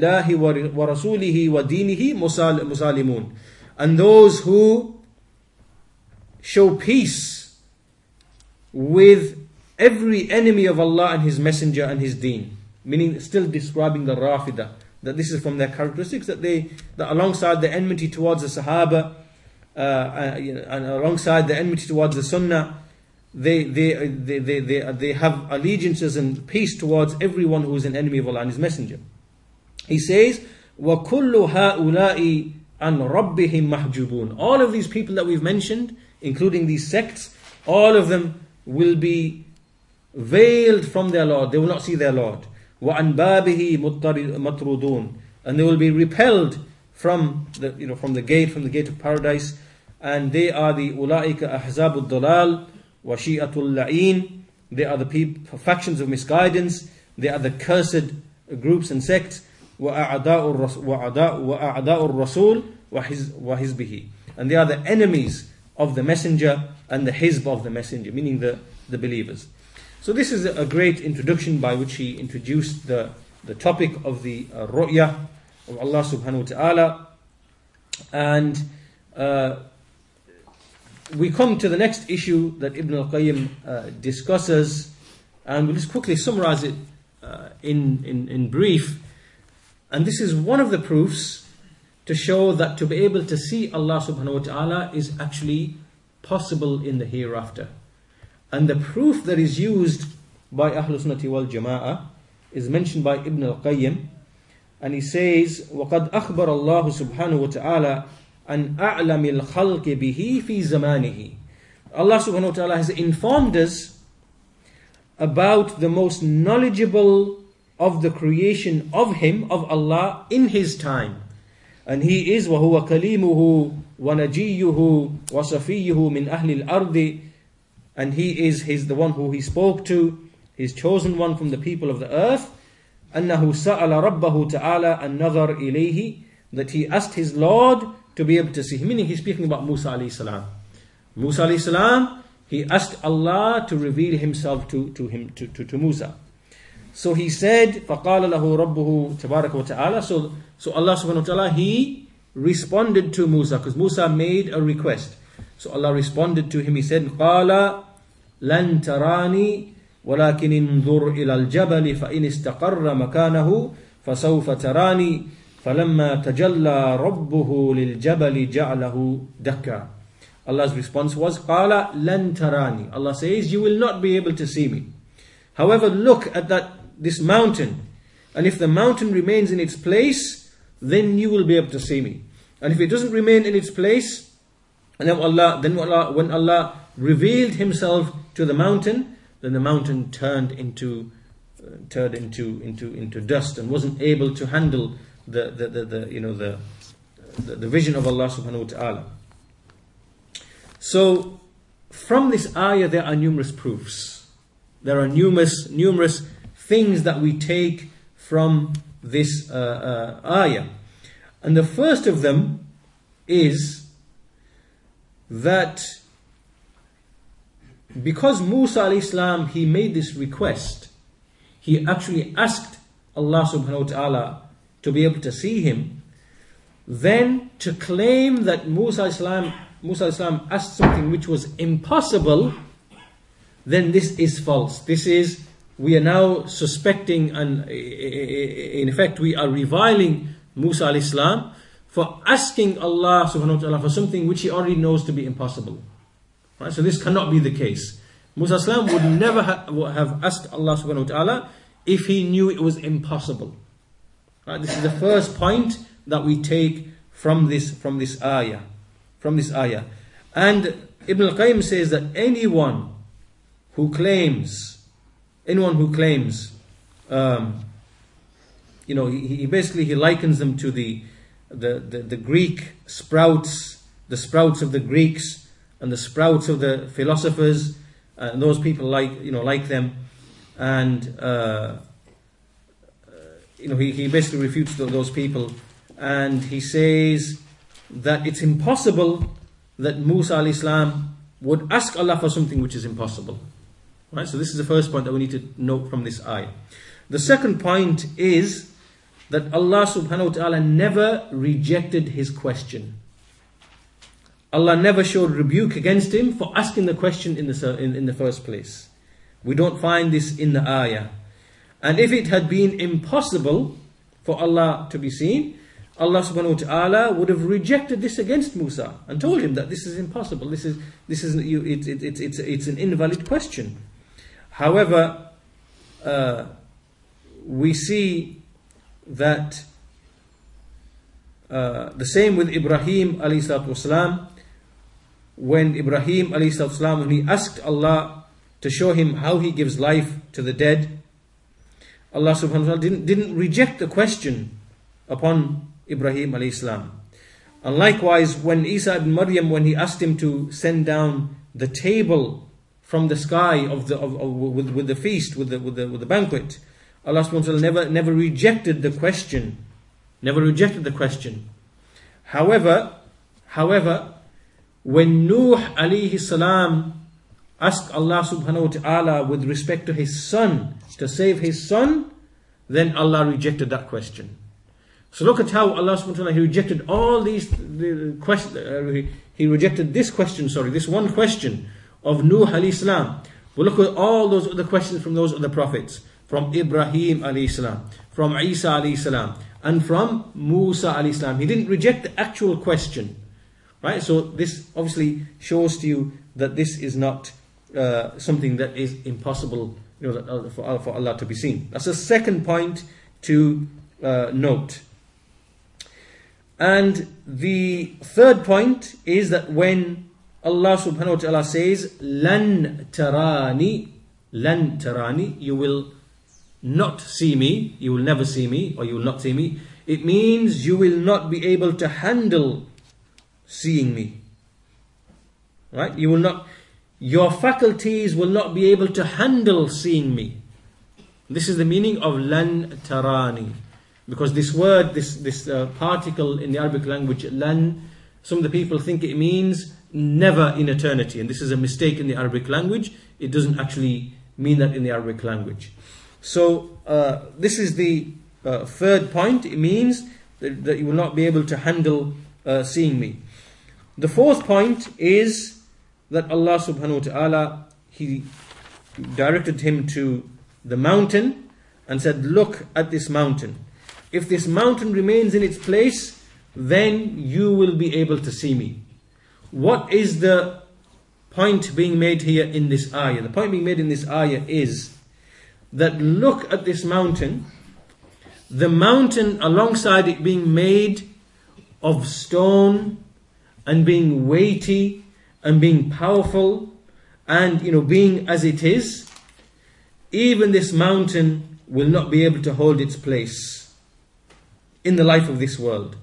لِلَّهِ وَرَسُولِهِ وَدِينِهِ مُسَالِمُونَ And those who show peace with every enemy of Allah and His Messenger and His deen. Meaning still describing the Rafida. That this is from their characteristics, that they, that alongside the enmity towards the Sahaba, uh, uh, you know, and alongside the enmity towards the Sunnah, they, they, they, they, they, they have allegiances and peace towards everyone who is an enemy of Allah and His Messenger. He says, وَكُلُّ هَؤُلَاءِ عَنْ رَبِّهِمْ مَحْجُوبُونَ All of these people that we've mentioned, including these sects, all of them will be veiled from their Lord. They will not see their Lord. وَعَنْ بَابِهِ مَطْرُودُونَ And they will be repelled from the, you know, from the gate, from the gate of paradise. And they are the أُولَٰئِكَ أَحْزَابُ الضَّلَالِ وَشِيئَةُ اللَّعِينَ They are the people, factions of misguidance. They are the cursed groups and sects. وَأَعْدَاءُ الرَّسُولِ وَحِزْبِهِ And they are the enemies of the messenger and the hizb of the messenger, meaning the, the believers. So this is a great introduction by which he introduced the, the topic of the uh, ru'ya of Allah subhanahu wa ta'ala. And uh, we come to the next issue that Ibn al-Qayyim uh, discusses, and we'll just quickly summarize it uh, in, in, in brief. And this is one of the proofs to show that to be able to see Allah subhanahu wa ta'ala is actually possible in the hereafter. And the proof that is used by Ahlul Sunnati wal Jama'ah is mentioned by Ibn al-Qayyim and he says وَقَدْ أَخْبَرَ اللَّهُ سُبْحَانَهُ وَتَعَالَى أَنْ أَعْلَمِ الْخَلْقِ بِهِ فِي زَمَانِهِ Allah subhanahu wa ta'ala has informed us about the most knowledgeable of the creation of Him, of Allah, in His time. And He is وَهُوَ كَلِيمُهُ وَنَجِيُّهُ وَصَفِيُّهُ مِنْ أَهْلِ الْأَرْضِ And He is He's the one who He spoke to, His chosen one from the people of the earth. أنه سأل ربه تعالى النظر إليه that he asked his Lord to be able to see him. Meaning he's speaking about Musa alayhi salam. Musa alayhi salam, he asked Allah to reveal himself to, to him to, to, to Musa. So he said, فَقَالَ لَهُ رَبُّهُ تَبَارَكَ وَتَعَالَى So, so Allah subhanahu wa ta'ala, he responded to Musa, because Musa made a request. So Allah responded to him, he said, قَالَ لَن تَرَانِي ولكن انظر إلى الجبل فإن استقر مكانه فسوف تراني فلما تجلى ربه للجبل جعله دكا Allah's response was قال لن تراني Allah says you will not be able to see me however look at that this mountain and if the mountain remains in its place then you will be able to see me and if it doesn't remain in its place and then Allah then Allah, when Allah revealed himself to the mountain then the mountain turned into uh, turned into into into dust and wasn't able to handle the the, the, the you know the, the, the vision of Allah subhanahu wa ta'ala. So from this ayah there are numerous proofs. There are numerous numerous things that we take from this uh, uh, ayah. And the first of them is that because Musa alayhi salam he made this request, he actually asked Allah subhanahu wa ta'ala to be able to see him, then to claim that Musa alayhi salam Musa alayhi salam asked something which was impossible, then this is false. This is we are now suspecting and in effect we are reviling Musa alayhi salam for asking Allah subhanahu wa ta'ala for something which he already knows to be impossible. Right? So this cannot be the case. Musa alayhi salam would never ha- have asked Allah subhanahu wa ta'ala if he knew it was impossible. Right? This is the first point that we take from this from this ayah. From this ayah. And Ibn al-Qayyim says that anyone who claims, anyone who claims, um, you know, he, he, basically he likens them to the, the, the, the Greek sprouts, the sprouts of the Greeks and the sprouts of the philosophers and those people like you know like them. And uh, you know he, he basically refutes those people. And he says that it's impossible that Musa alayhi salam would ask Allah for something which is impossible right so this is the first point that we need to note from this ayah the second point is that Allah subhanahu wa ta'ala never rejected his question Allah never showed rebuke against him for asking the question in the, in, in the first place. We don't find this in the ayah. And if it had been impossible for Allah to be seen, Allah subhanahu wa ta'ala would have rejected this against Musa and told him that this is impossible. This is this is it, it, it, it's it's an invalid question. However, uh, we see that uh, the same with Ibrahim salatu when Ibrahim salatu when he asked Allah to show him how he gives life to the dead, Allah subhanahu wa ta'ala didn't, didn't reject the question upon Ibrahim alayhi. And likewise, when Isa ibn Maryam, when he asked him to send down the table from the sky of the of, of, with, with the feast, with the, with the with the banquet, Allah subhanahu wa ta'ala never never rejected the question. Never rejected the question. However, however, when Nuh alayhi salam asked Allah subhanahu wa ta'ala with respect to his son to save his son, then Allah rejected that question. So look at how Allah subhanahu wa ta'ala he rejected all these the question, uh, he rejected this question, sorry, this one question of Nuh alayhi salam. But look at all those other questions from those other prophets, from Ibrahim alayhi salam, from Isa alayhi salam, and from Musa alayhi salam. He didn't reject the actual question. Right? So this obviously shows to you that this is not uh, something that is impossible you know, for, for Allah to be seen. That's the second point to uh, note. And the third point is that when Allah subhanahu wa ta'ala says, Lan tarani, lan tarani, you will not see me, you will never see me, or you will not see me, it means you will not be able to handle seeing me. Right? You will not, your faculties will not be able to handle seeing me. This is the meaning of lan tarani. Because this word, this, this uh, particle in the Arabic language, lan, some of the people think it means never in eternity. And this is a mistake in the Arabic language. It doesn't actually mean that in the Arabic language. So, uh, this is the uh, third point. It means that, that, you will not be able to handle uh, seeing me. The fourth point is that Allah subhanahu wa ta'ala, He directed him to the mountain and said, Look at this mountain. If this mountain remains in its place, then you will be able to see me. What is the point being made here in this ayah? The point being made in this ayah is that look at this mountain. The mountain, alongside it being made of stone and being weighty and being powerful and you know being as it is, even this mountain will not be able to hold its place in the life of this world.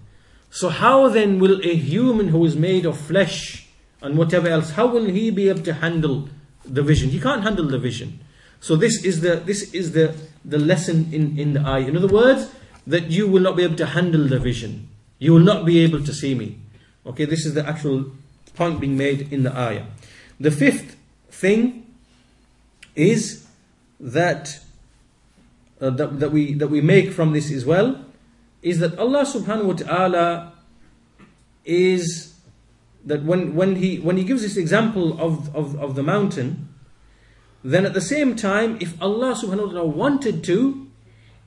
So, how then will a human who is made of flesh and whatever else, how will he be able to handle the vision? He can't handle the vision. So this is the this is the, the lesson in, in the ayah. In other words, that you will not be able to handle the vision. You will not be able to see me. Okay, this is the actual point being made in the ayah. The fifth thing is that uh, that, that we that we make from this as well is that Allah subhanahu wa ta'ala is that when, when he when he gives this example of, of, of the mountain, then at the same time, if Allah subhanahu wa ta'ala wanted to,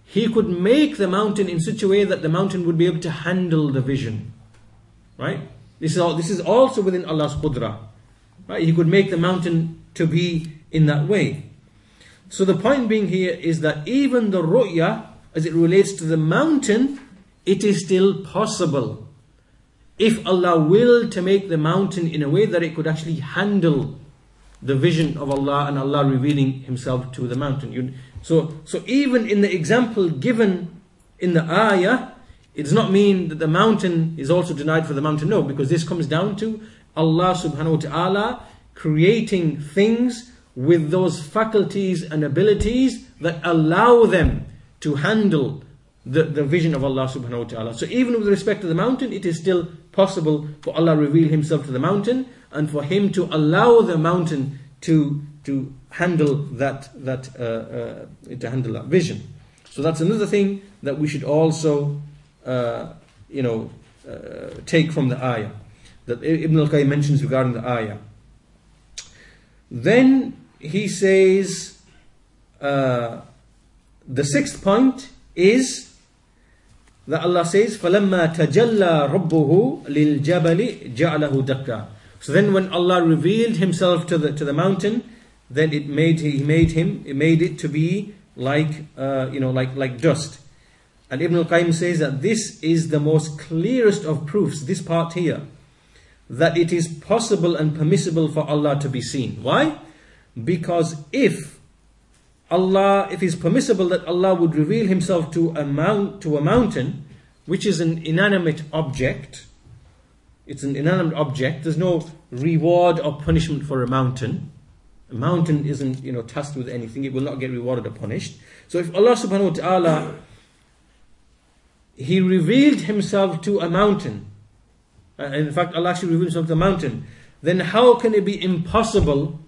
he could make the mountain in such a way that the mountain would be able to handle the vision. Right? This is all this is also within Allah's qudra. Right? He could make the mountain to be in that way. So the point being here is that even the ru'ya, as it relates to the mountain, it is still possible. If Allah willed to make the mountain in a way that it could actually handle the vision of Allah and Allah revealing Himself to the mountain. So, so even in the example given in the ayah, it does not mean that the mountain is also denied for the mountain. No, because this comes down to Allah subhanahu wa ta'ala creating things with those faculties and abilities that allow them to handle the, the vision of Allah subhanahu wa ta'ala. So even with respect to the mountain, it is still possible for Allah reveal Himself to the mountain and for Him to allow the mountain to to handle that that uh, uh, to handle that vision. So that's another thing that we should also uh, you know uh, take from the ayah that Ibn al-Qayyim mentions regarding the ayah. Then he says uh, the sixth point is that Allah says, فَلَمَّا تَجَلَّى رَبُّهُ لِلْجَبَلِ جَعْلَهُ دَكَّا So then when Allah revealed Himself to the, to the mountain, then it made, He made him, it made it to be like, uh, you know, like, like dust. And Ibn al-Qayyim says that this is the most clearest of proofs, this part here, that it is possible and permissible for Allah to be seen. Why? Because if Allah, if it's permissible that Allah would reveal Himself to a mount, to a mountain, which is an inanimate object, it's an inanimate object. There's no reward or punishment for a mountain. A mountain isn't, you know, tasked with anything. It will not get rewarded or punished. So if Allah subhanahu wa ta'ala, He revealed Himself to a mountain, uh, in fact Allah actually revealed Himself to a mountain, then how can it be impossible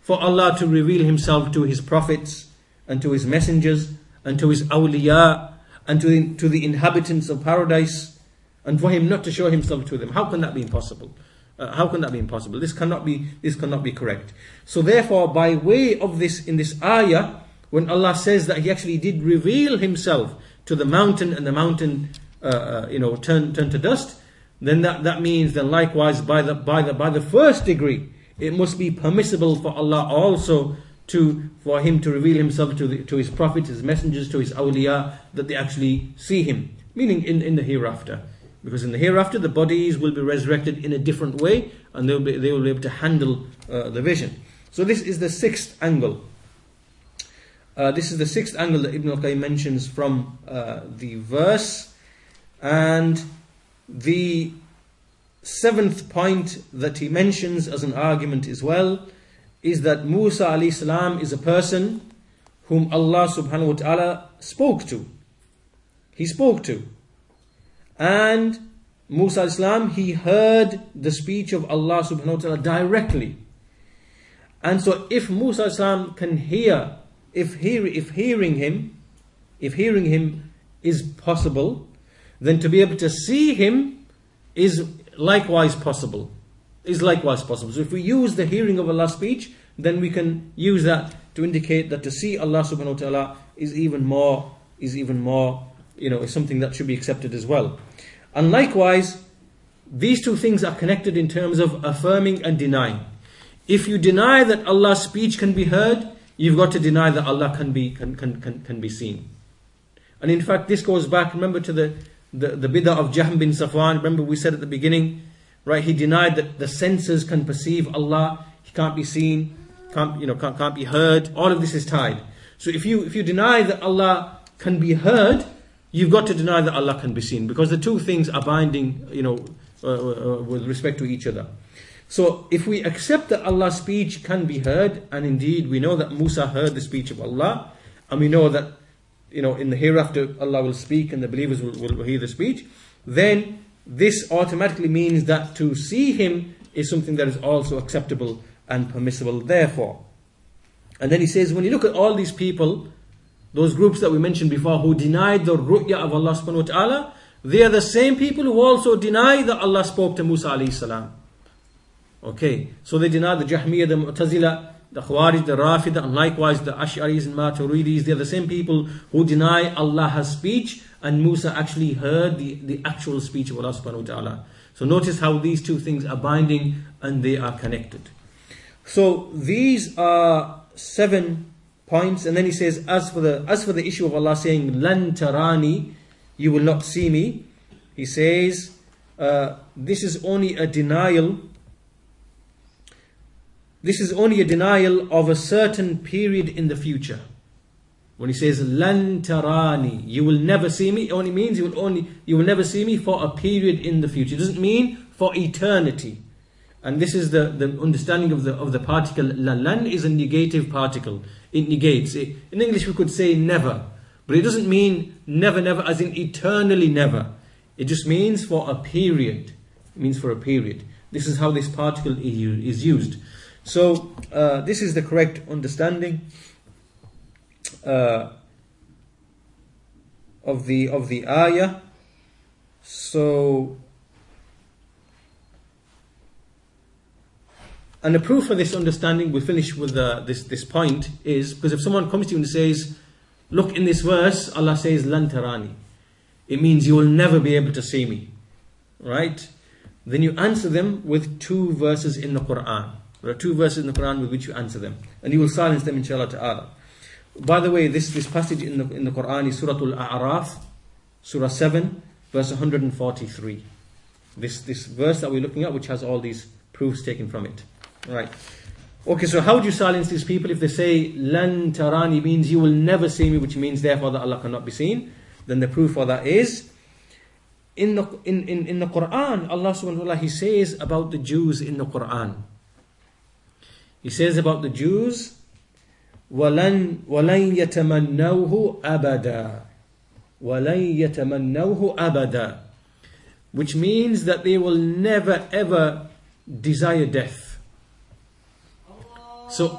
for Allah to reveal Himself to His prophets, and to his messengers and to his awliya and to the, to the inhabitants of paradise and for him not to show himself to them. How can that be impossible? Uh, how can that be impossible? This cannot be, this cannot be correct. So therefore, by way of this, in this ayah, when Allah says that He actually did reveal Himself to the mountain and the mountain, uh, uh, you know, turned turn to dust, then that, that means then likewise by the, by the, by the first degree, it must be permissible for Allah also to for him to reveal himself to, the, to his prophets, his messengers, to his awliya, that they actually see him. Meaning in, in the hereafter. Because in the hereafter, the bodies will be resurrected in a different way and they will be, they will be able to handle uh, the vision. So, this is the sixth angle. Uh, this is the sixth angle that Ibn al Qayyim mentions from uh, the verse. And the seventh point that he mentions as an argument as well is that Musa alayhi salam is a person whom Allah subhanahu wa ta'ala spoke to. He spoke to. And Musa alayhi salam, he heard the speech of Allah subhanahu wa ta'ala directly. And so if Musa alayhi salam can hear, if, hear, if hearing him, if hearing him is possible, then to be able to see him is likewise possible is likewise possible. So if we use the hearing of Allah's speech, then we can use that to indicate that to see Allah subhanahu wa ta'ala is even more, is even more, you know, is something that should be accepted as well. And likewise, these two things are connected in terms of affirming and denying. If you deny that Allah's speech can be heard, you've got to deny that Allah can be, can, can, can, can be seen. And in fact, this goes back, remember, to the, the, the bid'ah of Jahm bin Safwan. Remember, we said at the beginning Right? He denied that the senses can perceive Allah. He can't be seen, can't, you know, can't, can't be heard. All of this is tied. So if you, if you deny that Allah can be heard, you've got to deny that Allah can be seen because the two things are binding, you know, uh, uh, with respect to each other. So if we accept that Allah's speech can be heard, and indeed we know that Musa heard the speech of Allah, and we know that you know in the hereafter Allah will speak and the believers will, will hear the speech, then this automatically means that to see him is something that is also acceptable and permissible, therefore. And then he says, when you look at all these people, those groups that we mentioned before who denied the ru'ya of Allah subhanahu wa ta'ala, they are the same people who also deny that Allah spoke to Musa alayhi salam. Okay, so they deny the Jahmiyyah, the Mu'tazila, the Khawarij, the Rafida, and likewise the Ash'aris and Maturidis. They are the same people who deny Allah has speech and Musa actually heard the, the actual speech of Allah subhanahu wa ta'ala. So notice how these two things are binding and they are connected. So these are seven points, and then he says, as for the as for the issue of Allah saying, Lan tarani, you will not see me, he says, uh, this is only a denial. This is only a denial of a certain period in the future. When he says lan tarani, you will never see me, it only means you will only you will never see me for a period in the future. It doesn't mean for eternity. And this is the, the understanding of the of the particle lan is a negative particle. It negates. It, in English we could say never. But it doesn't mean never, never, as in eternally never. It just means for a period. It means for a period. This is how this particle is used. So uh, this is the correct understanding uh, of the of the ayah. So, and the proof for this understanding, we finish with uh, this this point is because if someone comes to you and says, "Look in this verse, Allah says lantarani," it means you will never be able to see me. Right? Then you answer them with two verses in the Quran. There are two verses in the Quran with which you answer them. And you will silence them inshallah ta'ala. By the way, this, this passage in the, in the Quran is Surah Al-A'raf, Surah 7, verse 143. This, this verse that we're looking at, which has all these proofs taken from it. Right. Okay, so how do you silence these people if they say lan tarani means you will never see me, which means therefore that Allah cannot be seen? Then the proof for that is in the in, in, in the Quran, Allah subhanahu wa ta'ala He says about the Jews in the Quran. He says about the Jews ولن ولن يتمنوه أبدا ولن يتمنوه أبدا which means that they will never ever desire death so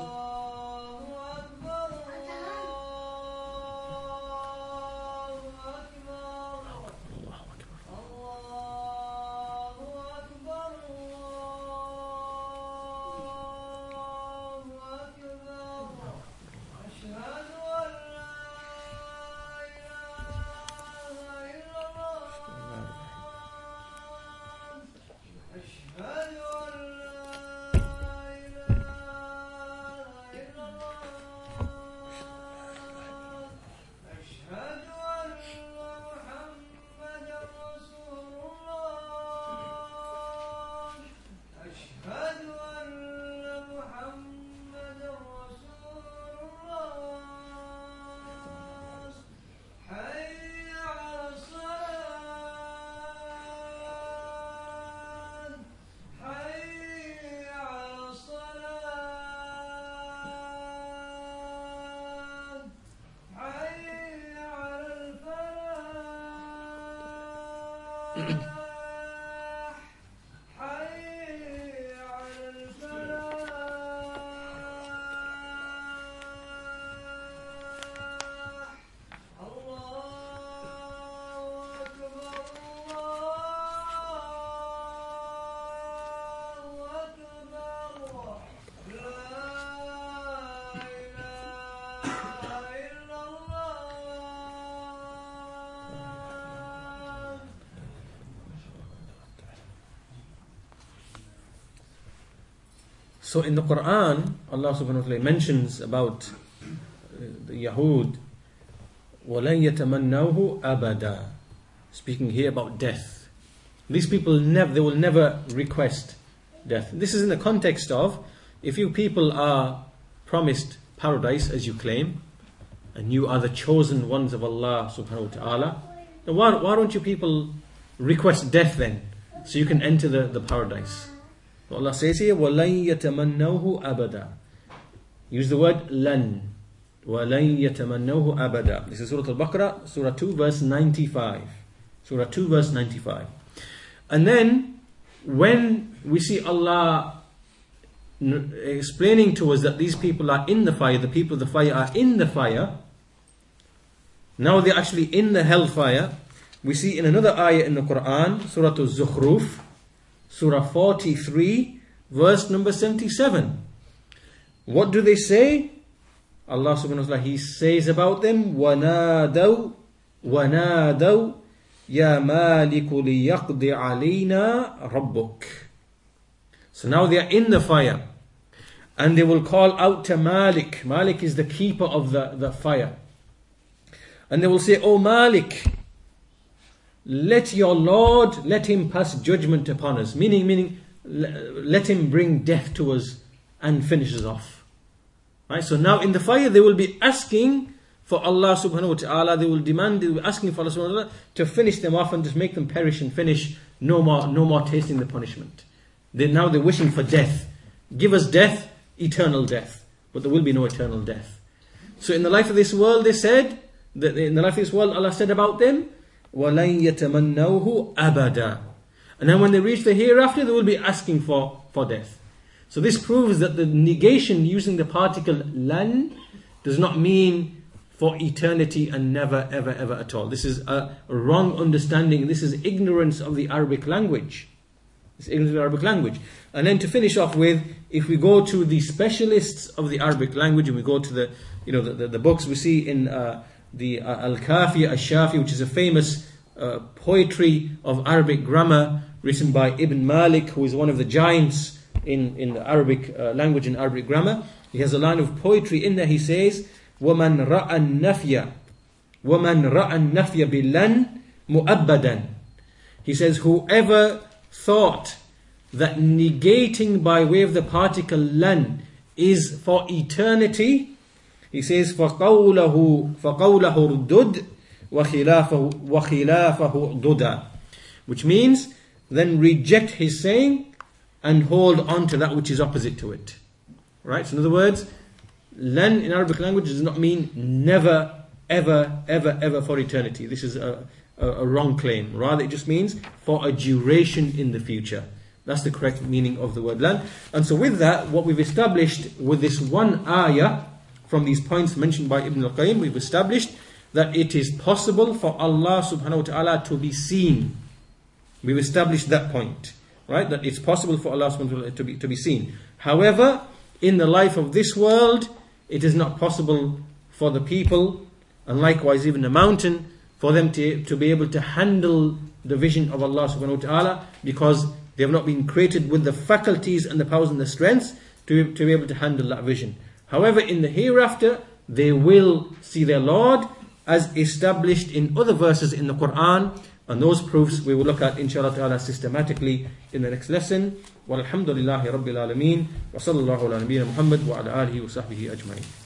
So in the Quran, Allah subhanahu wa ta'ala mentions about uh, the Yahud, وَلَن يَتَمَنَّوهُ أَبَدًا Speaking here about death. These people never, they will never request death. This is in the context of, if you people are promised paradise as you claim, and you are the chosen ones of Allah subhanahu wa ta'ala, then why, why don't you people request death then? So you can enter the, the paradise. Allah says here, وَلَن يَتَمَنَّوهُ أَبَدًا Use the word lan. وَلَن يَتَمَنَّوهُ أَبَدًا This is Surah Al-Baqarah, Surah 2, verse 95. Surah 2, verse 95. And then, when we see Allah explaining to us that these people are in the fire, the people of the fire are in the fire, now they're actually in the hellfire. We see in another ayah in the Quran, Surah Al-Zukhruf, Surah 43, verse number 77. What do they say? Allah subhanahu wa ta'ala, He says about them, وَنَادَوْا وَنَادَوْا يَا مَالِكُ لِيَقْضِ عَلَيْنَا رَبُّكَ So now they are in the fire. And they will call out to Malik. Malik is the keeper of the, the fire. And they will say, Oh Malik, let your Lord, let him pass judgment upon us. Meaning, meaning, let him bring death to us and finish us off. Right? So now in the fire they will be asking for Allah subhanahu wa ta'ala, they will demand, they will be asking for Allah subhanahu wa ta'ala to finish them off and just make them perish and finish, no more, no more tasting the punishment. They, now they're wishing for death. Give us death, eternal death. But there will be no eternal death. So in the life of this world they said, that in the life of this world Allah said about them, وَلَن يَتَمَنَّوهُ أَبَدًا And then when they reach the hereafter, they will be asking for, for death. So this proves that the negation using the particle lan does not mean for eternity and never, ever, ever at all. This is a wrong understanding. This is ignorance of the Arabic language. It's ignorance of the Arabic language. And then to finish off with, if we go to the specialists of the Arabic language and we go to the, you know, the, the, the books we see in uh, the uh, Al Kafiya Al Shafiya, which is a famous uh, poetry of Arabic grammar written by Ibn Malik, who is one of the giants in, in the Arabic uh, language and Arabic grammar. He has a line of poetry in there. He says, وَمَنْ رَأَى النَّفْيَ وَمَنْ رَأَى النَّفْيَ بِاللَّنْ مُؤَبَّدًا He says, whoever thought that negating by way of the particle lan is for eternity, he says, فَقَوْلَهُ فَقَوْلَهُ رُدُّدْ وَخِلَافَهُ, وَخِلَافَهُ ضُدًا Which means, then reject his saying and hold on to that which is opposite to it. Right? So in other words, lan in Arabic language does not mean never, ever, ever, ever for eternity. This is a, a, a wrong claim. Rather, it just means for a duration in the future. That's the correct meaning of the word lan. And so with that, what we've established with this one ayah, from these points mentioned by Ibn al-Qayyim, we've established that it is possible for Allah subhanahu wa ta'ala to be seen. We've established that point, right? That it's possible for Allah subhanahu wa ta'ala to be, to be seen. However, in the life of this world, it is not possible for the people, and likewise even the mountain, for them to, to be able to handle the vision of Allah subhanahu wa ta'ala because they have not been created with the faculties and the powers and the strengths to, to be able to handle that vision. However, in the hereafter, they will see their Lord as established in other verses in the Quran. And those proofs we will look at inshallah ta'ala systematically in the next lesson. Walhamdulillahi Rabbil Alameen. Wa sallallahu ala Muhammad wa ala alihi wa sahbihi ajma'in.